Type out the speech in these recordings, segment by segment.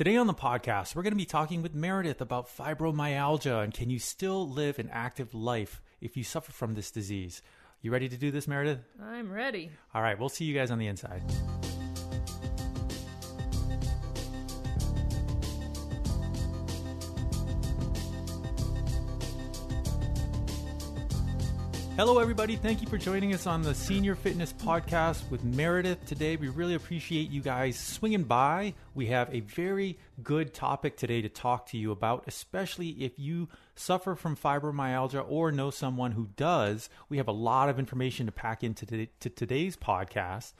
Today on the podcast, we're going to be talking with Meredith about fibromyalgia and can you still live an active life if you suffer from this disease? You ready to do this, Meredith? I'm ready. All right, we'll see you guys on the inside. Hello, everybody. Thank you for joining us on the Senior Fitness Podcast with Meredith today. We really appreciate you guys swinging by. We have a very good topic today to talk to you about, especially if you suffer from fibromyalgia or know someone who does. We have a lot of information to pack into today, to today's podcast.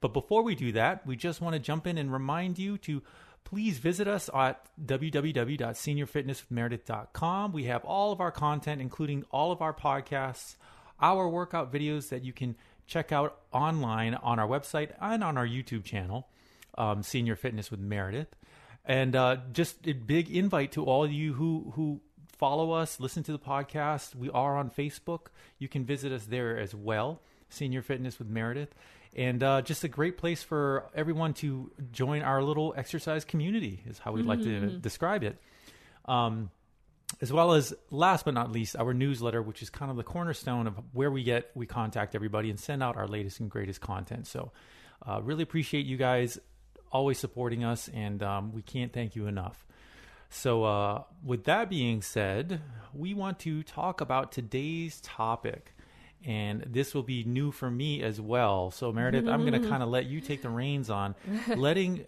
But before we do that, we just want to jump in and remind you to please visit us at www.seniorfitnesswithmeredith.com. We have all of our content, including all of our podcasts our workout videos that you can check out online on our website and on our YouTube channel, um, Senior Fitness with Meredith. And uh, just a big invite to all of you who who follow us, listen to the podcast. We are on Facebook. You can visit us there as well, Senior Fitness with Meredith. And uh, just a great place for everyone to join our little exercise community, is how we'd like to Mm-hmm. describe it. Um, as well as last but not least our newsletter which is kind of the cornerstone of where we get we contact everybody and send out our latest and greatest content. So uh, really appreciate you guys always supporting us and um, we can't thank you enough. So uh, with that being said we want to talk about today's topic and this will be new for me as well so meredith i'm going to kind of let you take the reins on letting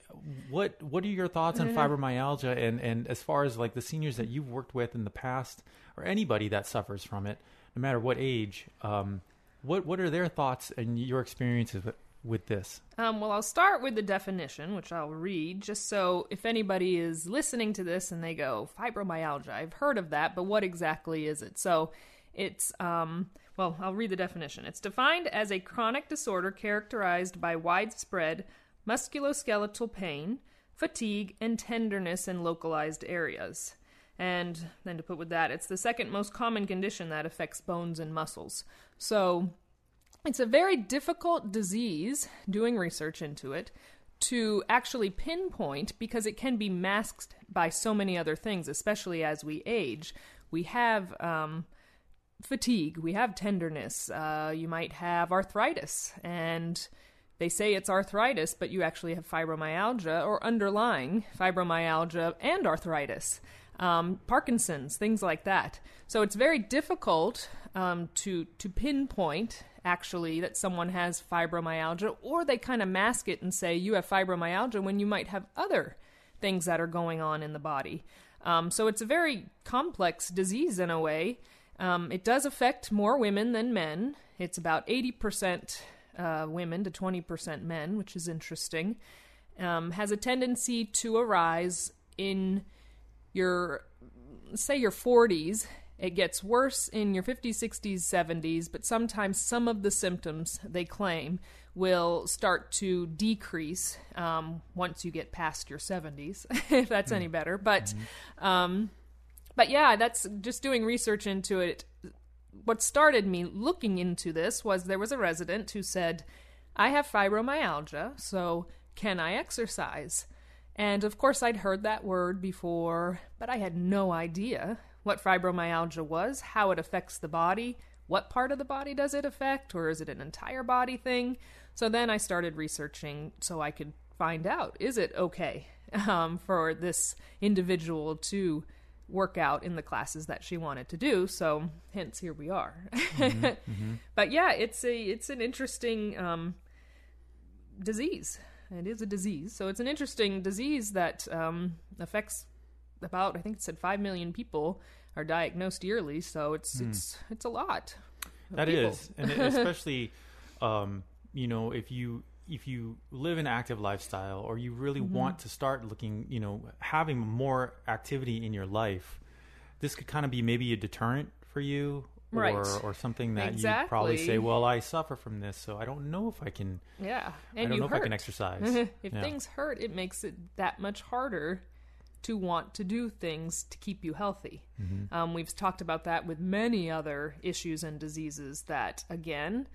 what what are your thoughts on fibromyalgia and and as far as like the seniors that you've worked with in the past or anybody that suffers from it no matter what age um, what what are their thoughts and your experiences with, with this Um, well, I'll start with the definition, which I'll read, just so if anybody is listening to this and they go, fibromyalgia, I've heard of that, but what exactly is it? So it's, um, well, I'll read the definition. It's defined as a chronic disorder characterized by widespread musculoskeletal pain, fatigue, and tenderness in localized areas. And then to put with that, it's the second most common condition that affects bones and muscles. So it's a very difficult disease, doing research into it, to actually pinpoint because it can be masked by so many other things, especially as we age. We have um, fatigue, we have tenderness, uh, you might have arthritis, and they say it's arthritis, but you actually have fibromyalgia or underlying fibromyalgia and arthritis. Um, Parkinson's, things like that. So it's very difficult um, to to pinpoint actually that someone has fibromyalgia, or they kind of mask it and say you have fibromyalgia when you might have other things that are going on in the body. Um, so it's a very complex disease in a way. Um, it does affect more women than men. It's about 80% uh, women to 20% men, which is interesting. Um, has a tendency to arise in your, say, your 40s. It gets worse in your 50s, 60s, 70s, but sometimes some of the symptoms they claim will start to decrease um, once you get past your 70s, if that's any better. But, um, but yeah, that's just doing research into it. What started me looking into this was there was a resident who said, I have fibromyalgia, so can I exercise? And of course, I'd heard that word before, but I had no idea what fibromyalgia was, how it affects the body, what part of the body does it affect, or is it an entire body thing? So then I started researching so I could find out is it okay um, for this individual to work out in the classes that she wanted to do. So hence here we are. But yeah, it's a it's an interesting um, disease. It is a disease, so it's an interesting disease that um, affects about I think it said five million people are diagnosed yearly. So it's it's it's a lot. That people. is, and especially, um, you know, if you if you live an active lifestyle or you really Mm-hmm. want to start looking, you know, having more activity in your life, this could kind of be maybe a deterrent for you. Right. Or, or something that you probably say, well, I suffer from this, so I don't know if I can. Yeah, I don't you know hurt. if I can exercise. if Yeah. things hurt, it makes it that much harder to want to do things to keep you healthy. Mm-hmm. Um, we've talked about that with many other issues and diseases that, again,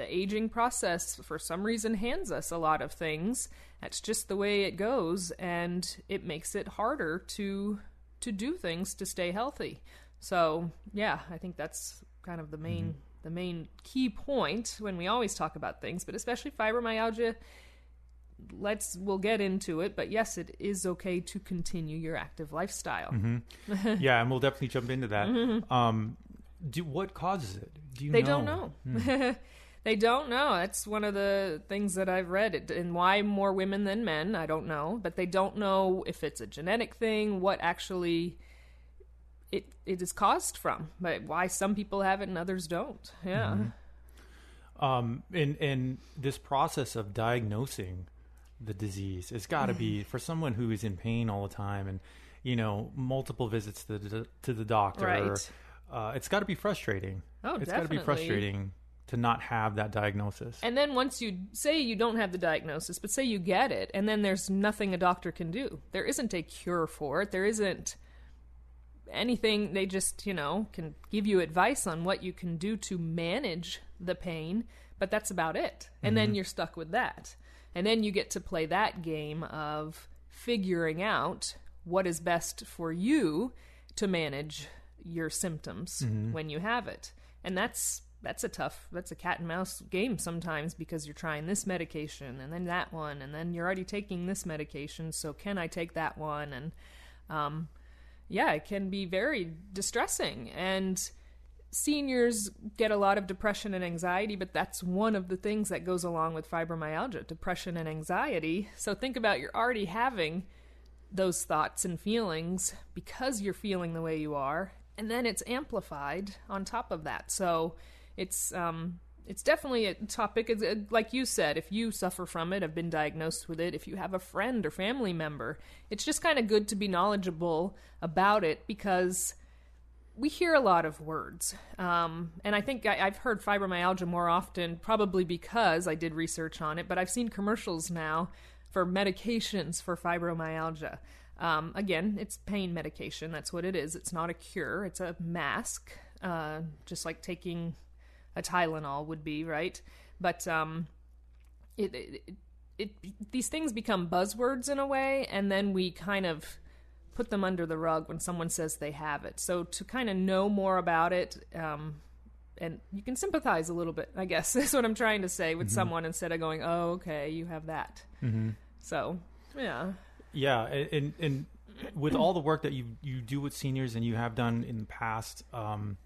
the aging process, for some reason, hands us a lot of things. That's just the way it goes, and it makes it harder to to do things to stay healthy. So, yeah, I think that's kind of the main mm-hmm. the main key point when we always talk about things, but especially fibromyalgia let's we'll get into it but yes it is okay to continue your active lifestyle mm-hmm. yeah and we'll definitely jump into that mm-hmm. um do what causes it do you they know? don't know mm. they don't know that's one of the things that i've read it, and why more women than men i don't know but they don't know if it's a genetic thing what actually it it is caused from but why some people have it and others don't yeah mm-hmm. Um, and and this process of diagnosing the disease. It's got to be for someone who is in pain all the time and you know multiple visits to the to the doctor. Right. Uh, it's got to be frustrating. Oh, it's got to be frustrating to not have that diagnosis. And then once you say you don't have the diagnosis, but say you get it, and then there's nothing a doctor can do. There isn't a cure for it. There isn't anything. They just you know can give you advice on what you can do to manage the pain, but that's about it. And mm-hmm. then you're stuck with that. And then you get to play that game of figuring out what is best for you to manage your symptoms mm-hmm. when you have it. And that's that's a tough that's a cat and mouse game sometimes because you're trying this medication and then that one and then you're already taking this medication so can i take that one and um, yeah it can be very distressing and seniors get a lot of depression and anxiety, but that's one of the things that goes along with fibromyalgia depression and anxiety. So think about you're already having those thoughts and feelings because you're feeling the way you are, and then it's amplified on top of that. So it's, um, it's definitely a topic, uh, like you said, if you suffer from it, have been diagnosed with it, if you have a friend or family member, it's just kind of good to be knowledgeable about it because we hear a lot of words. Um, and I think I, have heard fibromyalgia more often, probably because I did research on it, but I've seen commercials now for medications for fibromyalgia. Um, again, it's pain medication. That's what it is. It's not a cure, it's a mask, uh, just like taking a Tylenol would be, right? But um, it, it, it, these things become buzzwords in a way, and then we kind of put them under the rug when someone says they have it. So to kind of know more about it, um, and you can sympathize a little bit, I guess, is what I'm trying to say with mm-hmm. someone instead of going, "Oh, okay, you have that." Mm-hmm. So, yeah, yeah, and and with all the work that you you do with seniors and you have done in the past, um,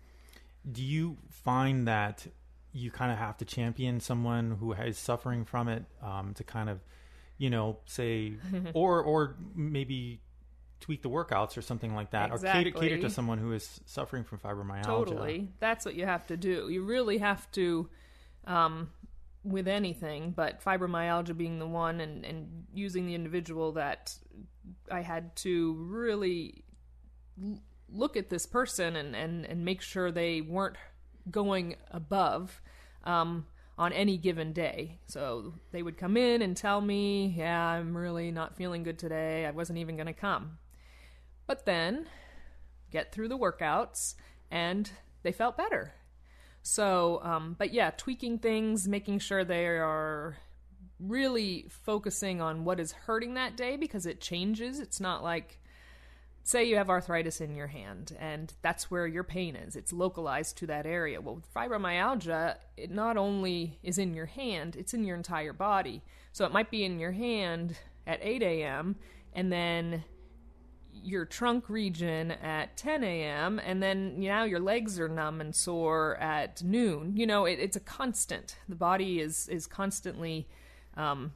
do you find that you kind of have to champion someone who is suffering from it um, to kind of, you know, say, or or maybe tweak the workouts or something like that, exactly. or cater, cater to someone who is suffering from fibromyalgia. Totally, that's what you have to do. You really have to, um, with anything, but fibromyalgia being the one, and and using the individual that I had to really look at this person and and and make sure they weren't going above. Um, on any given day. So they would come in and tell me, Yeah, I'm really not feeling good today. I wasn't even going to come. But then get through the workouts and they felt better. So, um, but yeah, tweaking things, making sure they are really focusing on what is hurting that day because it changes. It's not like, say, you have arthritis in your hand and that's where your pain is. It's localized to that area. Well, with fibromyalgia, it not only is in your hand, it's in your entire body. So it might be in your hand at 8 a.m. and then your trunk region at 10 a.m. and then now your legs are numb and sore at noon. You know, it, it's a constant. The body is is constantly um,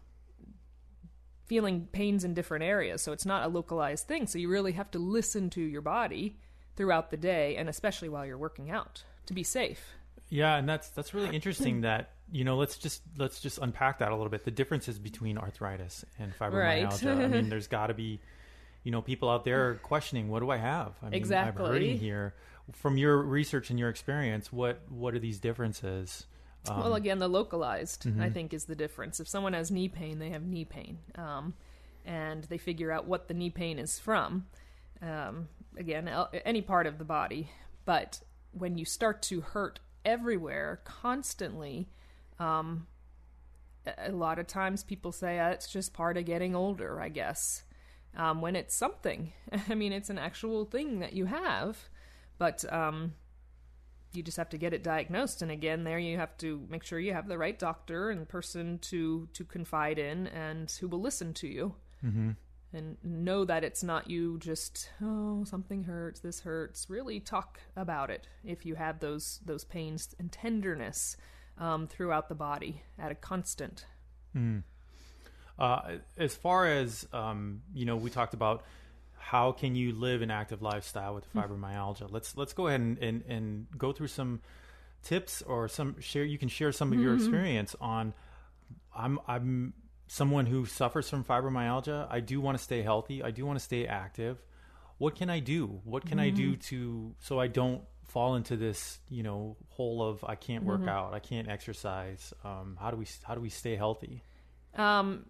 feeling pains in different areas, so it's not a localized thing. So you really have to listen to your body throughout the day, and especially while you're working out to be safe. Yeah, and that's that's really interesting. that you know, let's just let's just unpack that a little bit. The differences between arthritis and fibromyalgia. Right. I mean, there's got to be you know, people out there questioning, what do I have? I mean, exactly. I'm hurting here. From your research and your experience, what what are these differences? Um, well, again, the localized, mm-hmm. I think, is the difference. If someone has knee pain, they have knee pain, um, and they figure out what the knee pain is from. Um, again, any part of the body, but when you start to hurt everywhere constantly, Um, a lot of times people say uh, it's just part of getting older, I guess. Um, when it's something, I mean, it's an actual thing that you have, but um, you just have to get it diagnosed. And again, there you have to make sure you have the right doctor and person to to confide in and who will listen to you. Mm-hmm. And know that it's not you just oh something hurts this hurts. Really talk about it if you have those those pains and tenderness um, throughout the body at a constant. Mm. Uh, as far as um, you know, we talked about how can you live an active lifestyle with Hmm. fibromyalgia. Let's let's go ahead and, and, and go through some tips or some share. You can share some of your Mm-hmm. experience on. I'm I'm someone who suffers from fibromyalgia. I do want to stay healthy. I do want to stay active. What can I do? What can I Mm-hmm. do to so I don't fall into this you know hole of I can't work Mm-hmm. out. I can't exercise. Um, how do we how do we stay healthy? Um,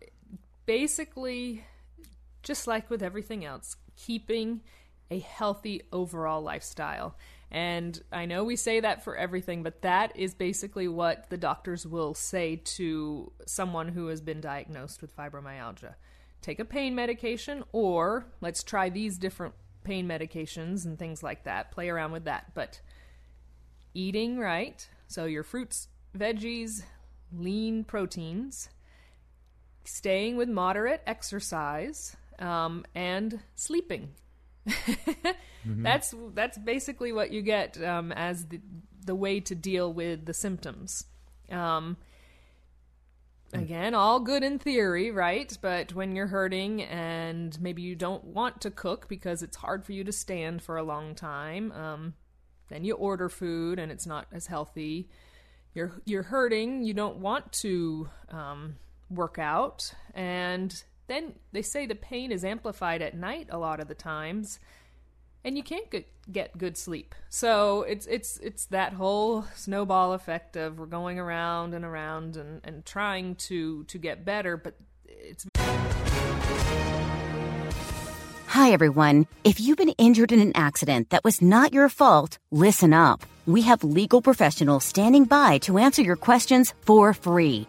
basically, just like with everything else, keeping a healthy overall lifestyle. And I know we say that for everything, but that is basically what the doctors will say to someone who has been diagnosed with fibromyalgia. Take a pain medication, or let's try these different pain medications and things like that. Play around with that. But eating right, so your fruits, veggies, lean proteins, staying with moderate exercise, um, and sleeping. That's that's basically what you get um, as the the way to deal with the symptoms. Um, again, all good in theory, right? But when you're hurting and maybe you don't want to cook because it's hard for you to stand for a long time, um, then you order food and it's not as healthy. You're you're hurting. You don't want to um, work out, and then they say the pain is amplified at night a lot of the times and you can't get, get good sleep. So it's it's it's that whole snowball effect of we're going around and around and, and trying to to get better, but it's Hi, everyone. If you've been injured in an accident that was not your fault, listen up. We have legal professionals standing by to answer your questions for free.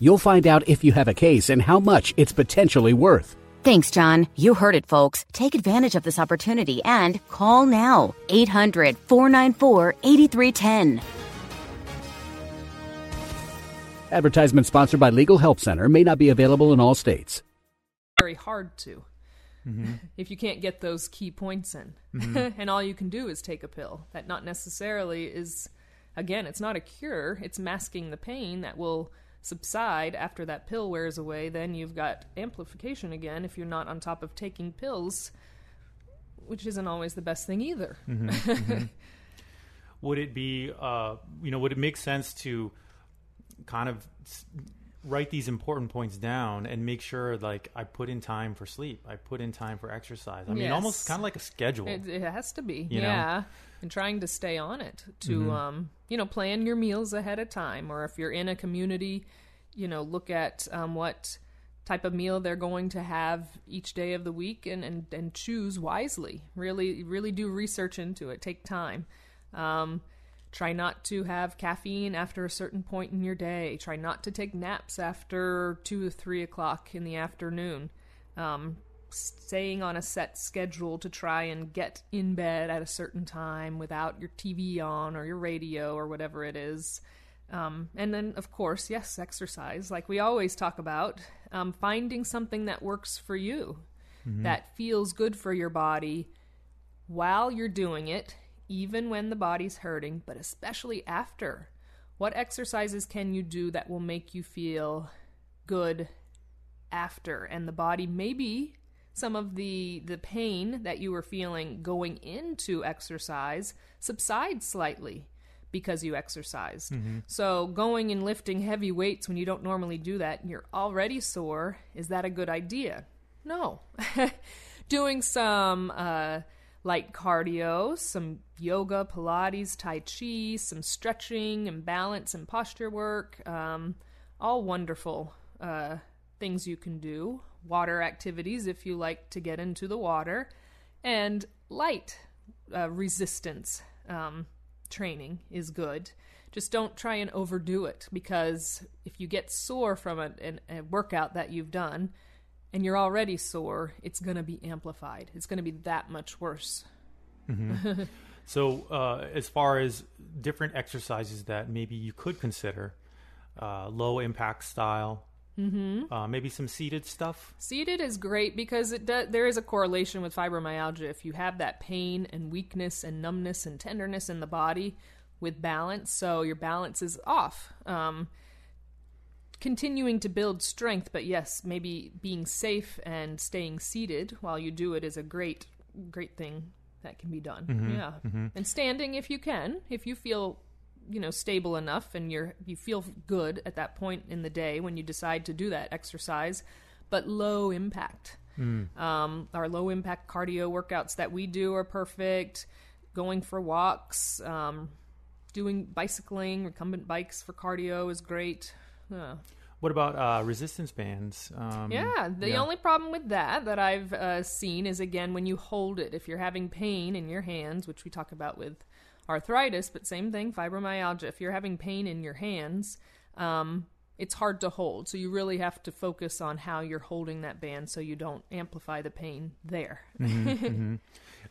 You'll find out if you have a case and how much it's potentially worth. Thanks, John. You heard it, folks. Take advantage of this opportunity and call now 800 494 8310. Advertisement sponsored by Legal Help Center may not be available in all states. very hard to mm-hmm. if you can't get those key points in, mm-hmm. and all you can do is take a pill. That not necessarily is, again, it's not a cure. It's masking the pain that will subside after that pill wears away. Then you've got amplification again if you're not on top of taking pills, which isn't always the best thing either. would it be uh, you know would it make sense to kind of s- write these important points down and make sure like i put in time for sleep i put in time for exercise i mean Yes. almost kind of like a schedule It, it has to be, You know? yeah. And trying to stay on it to, um, you know, plan your meals ahead of time, or if you're in a community, you know, look at um, what type of meal they're going to have each day of the week, and and and choose wisely. Really, really do research into it. Take time. Um, try not to have caffeine after a certain point in your day. Try not to take naps after two or three o'clock in the afternoon. Um, staying on a set schedule to try and get in bed at a certain time without your TV on or your radio or whatever it is. Um, and then, of course, yes, exercise, like we always talk about, um, finding something that works for you, that feels good for your body while you're doing it, even when the body's hurting, but especially after. What exercises can you do that will make you feel good after? And the body maybe some of the the pain that you were feeling going into exercise subsides slightly because you exercised. So going and lifting heavy weights when you don't normally do that and you're already sore, is that a good idea? No. Doing some uh, light cardio, some yoga, Pilates, Tai Chi, some stretching and balance and posture work, um, all wonderful uh, things you can do. Water activities if you like to get into the water, and light uh, resistance um, training is good. Just don't try and overdo it because if you get sore from a, a workout that you've done and you're already sore, it's going to be amplified. It's going to be that much worse. So, uh, as far as different exercises that maybe you could consider, uh, low impact style, mm-hmm. uh, maybe some seated stuff. Seated is great because it does, there is a correlation with fibromyalgia. If you have that pain and weakness and numbness and tenderness in the body with balance, so your balance is off. Um, continuing to build strength, but yes, maybe being safe and staying seated while you do it is a great, great thing that can be done. Yeah, and standing if you can, if you feel you know stable enough and you're you feel good at that point in the day when you decide to do that exercise but low impact. Um, our low impact cardio workouts that we do are perfect. Going for walks um, doing bicycling recumbent bikes for cardio is great Uh, What about uh, resistance bands? Um, yeah, the only problem with that that I've uh, seen is again when you hold it. If you're having pain in your hands, which we talk about with arthritis, but same thing, fibromyalgia. If you're having pain in your hands, um, it's hard to hold. So you really have to focus on how you're holding that band so you don't amplify the pain there.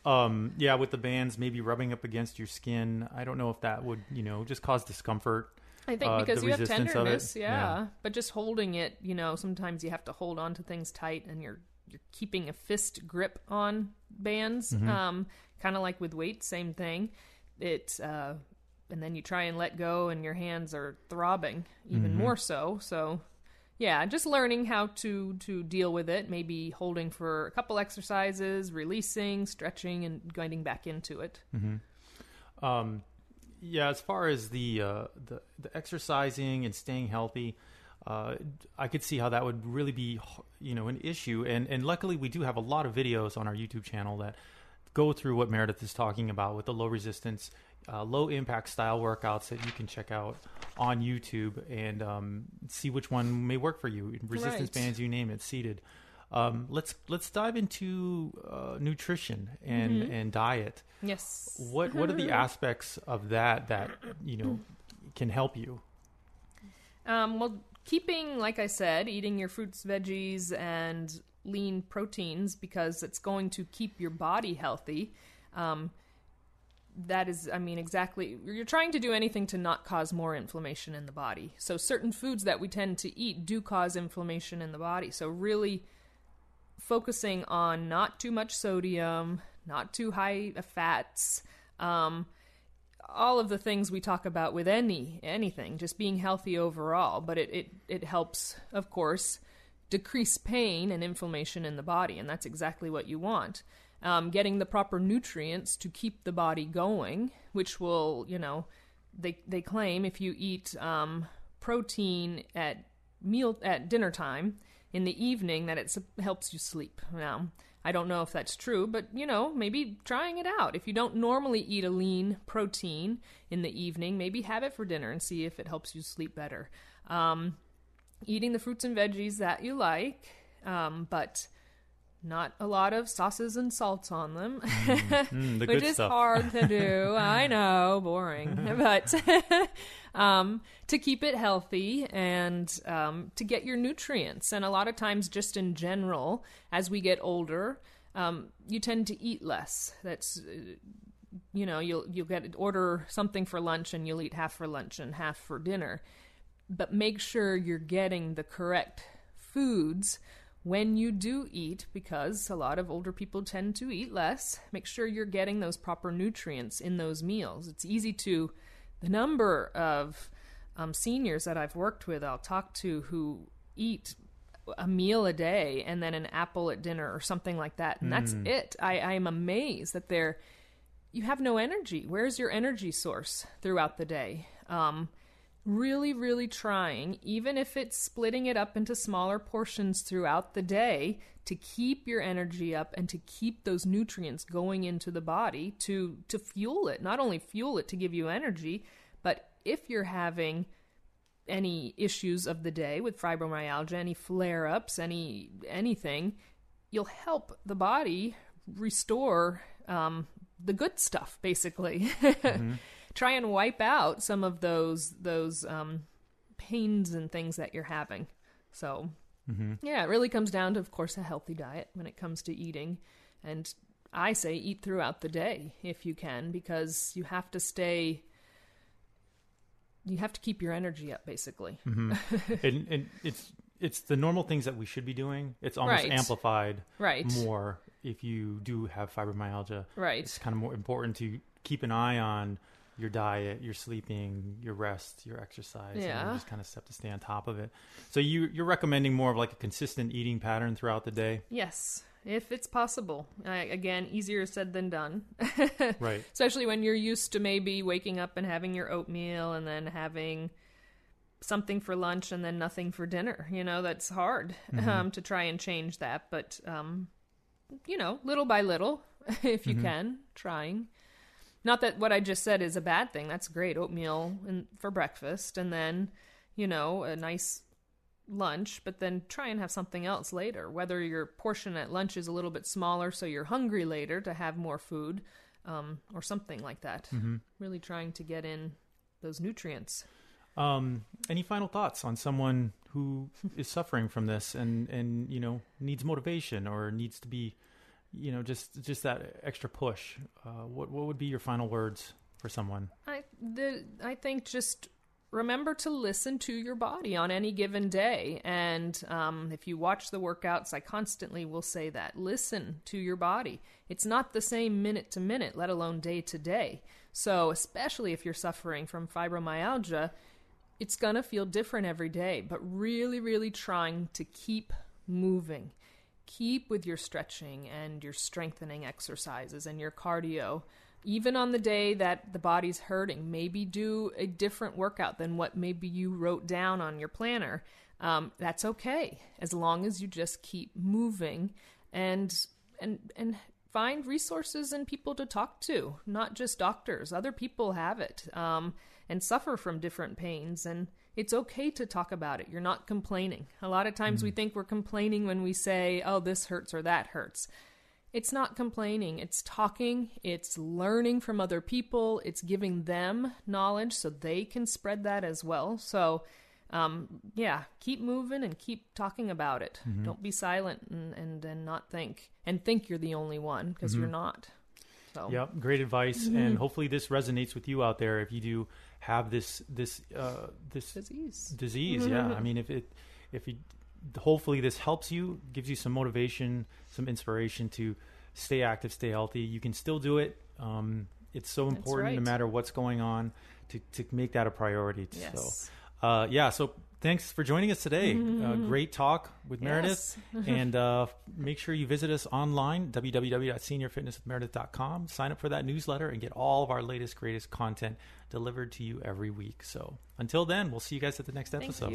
Um, yeah, with the bands, maybe rubbing up against your skin. I don't know if that would, you know, just cause discomfort. I think uh, because you have resistance of it. tenderness, yeah. Yeah. But just holding it, you know, sometimes you have to hold on to things tight, and you're you're keeping a fist grip on bands, Mm-hmm. um, kind of like with weights, same thing. It uh, and then you try and let go, and your hands are throbbing even Mm-hmm. more so. So. Yeah, just learning how to to deal with it. Maybe holding for a couple exercises, releasing, stretching, and getting back into it. Um, yeah, as far as the, uh, the the exercising and staying healthy, uh, I could see how that would really be, you know, an issue. And and luckily, we do have a lot of videos on our YouTube channel that go through what Meredith is talking about with the low resistance, uh, low impact style workouts that you can check out on YouTube and um, see which one may work for you. Resistance Right. bands, you name it, seated. Um, let's let's dive into uh, nutrition and and diet. Yes. What what are the aspects of that that you know can help you? Um, well, keeping, like I said, eating your fruits, veggies, and lean proteins because it's going to keep your body healthy. Um, that is, I mean, exactly. You're trying to do anything to not cause more inflammation in the body. So, certain foods that we tend to eat do cause inflammation in the body. So, really focusing on not too much sodium, not too high fats, um, all of the things we talk about with any anything, just being healthy overall. But it, it, it helps, of course, decrease pain and inflammation in the body, and that's exactly what you want. Um, getting the proper nutrients to keep the body going, which will, you know, they they claim if you eat um, protein at meal at dinner time in the evening that it helps you sleep. Now, I don't know if that's true, but you know, maybe trying it out. If you don't normally eat a lean protein in the evening, maybe have it for dinner and see if it helps you sleep better. Um, eating the fruits and veggies that you like, um, but not a lot of sauces and salts on them, Mm, the which is stuff. hard to do. I know, boring, but um, to keep it healthy and um, to get your nutrients. And a lot of times, just in general, as we get older, um, you tend to eat less. That's uh, you know, you'll you'll get order something for lunch and you'll eat half for lunch and half for dinner. But make sure you're getting the correct foods when you do eat because a lot of older people tend to eat less. Make sure you're getting those proper nutrients in those meals. It's easy to the number of um, seniors that I've worked with, I'll talk to who eat a meal a day and then an apple at dinner or something like that, and that's it. I, I am amazed that they're you have no energy. Where's your energy source throughout the day? Um, really, really trying, even if it's splitting it up into smaller portions throughout the day, to keep your energy up and to keep those nutrients going into the body to to fuel it. Not only fuel it to give you energy, but if you're having any issues of the day with fibromyalgia, any flare ups, any anything, you'll help the body restore um, the good stuff, basically. Mm-hmm. Try and wipe out some of those those um, pains and things that you're having. So, mm-hmm. yeah, it really comes down to, of course, a healthy diet when it comes to eating. And I say eat throughout the day if you can, because you have to stay you have to keep your energy up basically mm-hmm. and, and, it's it's the normal things that we should be doing it's almost right. amplified right more if you do have fibromyalgia right it's kind of more important to keep an eye on your diet your sleeping your rest your exercise yeah. and just kind of have to stay on top of it so you you're recommending more of like a consistent eating pattern throughout the day yes if it's possible. Uh, again, easier said than done. right. Especially when you're used to maybe waking up and having your oatmeal and then having something for lunch and then nothing for dinner. You know, that's hard mm-hmm. um, to try and change that. But, um, you know, little by little, if you mm-hmm. can, trying. Not that what I just said is a bad thing. That's great. Oatmeal and, for breakfast and then, you know, a nice lunch, but then try and have something else later. Whether your portion at lunch is a little bit smaller so you're hungry later to have more food, um, or something like that. Mm-hmm. Really trying to get in those nutrients. Um, any final thoughts on someone who is suffering from this and, and, you know, needs motivation or needs to be, you know, just, just that extra push? Uh, what, what would be your final words for someone? I, the, I think just remember to listen to your body on any given day. And um, if you watch the workouts, I constantly will say that listen to your body. It's not the same minute to minute, let alone day to day. So, especially if you're suffering from fibromyalgia, it's going to feel different every day, but really, really trying to keep moving. Keep with your stretching and your strengthening exercises and your cardio even on the day that the body's hurting, maybe do a different workout than what maybe you wrote down on your planner. Um, that's okay as long as you just keep moving and and and find resources and people to talk to, not just doctors. Other people have it um, and suffer from different pains, and it's okay to talk about it. You're not complaining. A lot of times mm-hmm. we think we're complaining when we say, "Oh, this hurts" or "That hurts." it's not complaining, it's talking, it's learning from other people, it's giving them knowledge so they can spread that as well. So, um, yeah, keep moving and keep talking about it. Mm-hmm. Don't be silent and, and, and not think and think you're the only one because mm-hmm. you're not. So. Yep, great advice, mm-hmm. and hopefully this resonates with you out there. If you do have this this uh, this disease, disease, yeah. I mean, if it if you hopefully this helps you, gives you some motivation, some inspiration to stay active, stay healthy. You can still do it. Um, it's so important, right. no matter what's going on, to to make that a priority. Yes. So, uh, yeah. So thanks for joining us today. Mm-hmm. Uh, great talk with Meredith. Yes. and uh, make sure you visit us online, www.seniorfitnesswithmeredith.com. Sign up for that newsletter and get all of our latest, greatest content delivered to you every week. So until then, we'll see you guys at the next episode.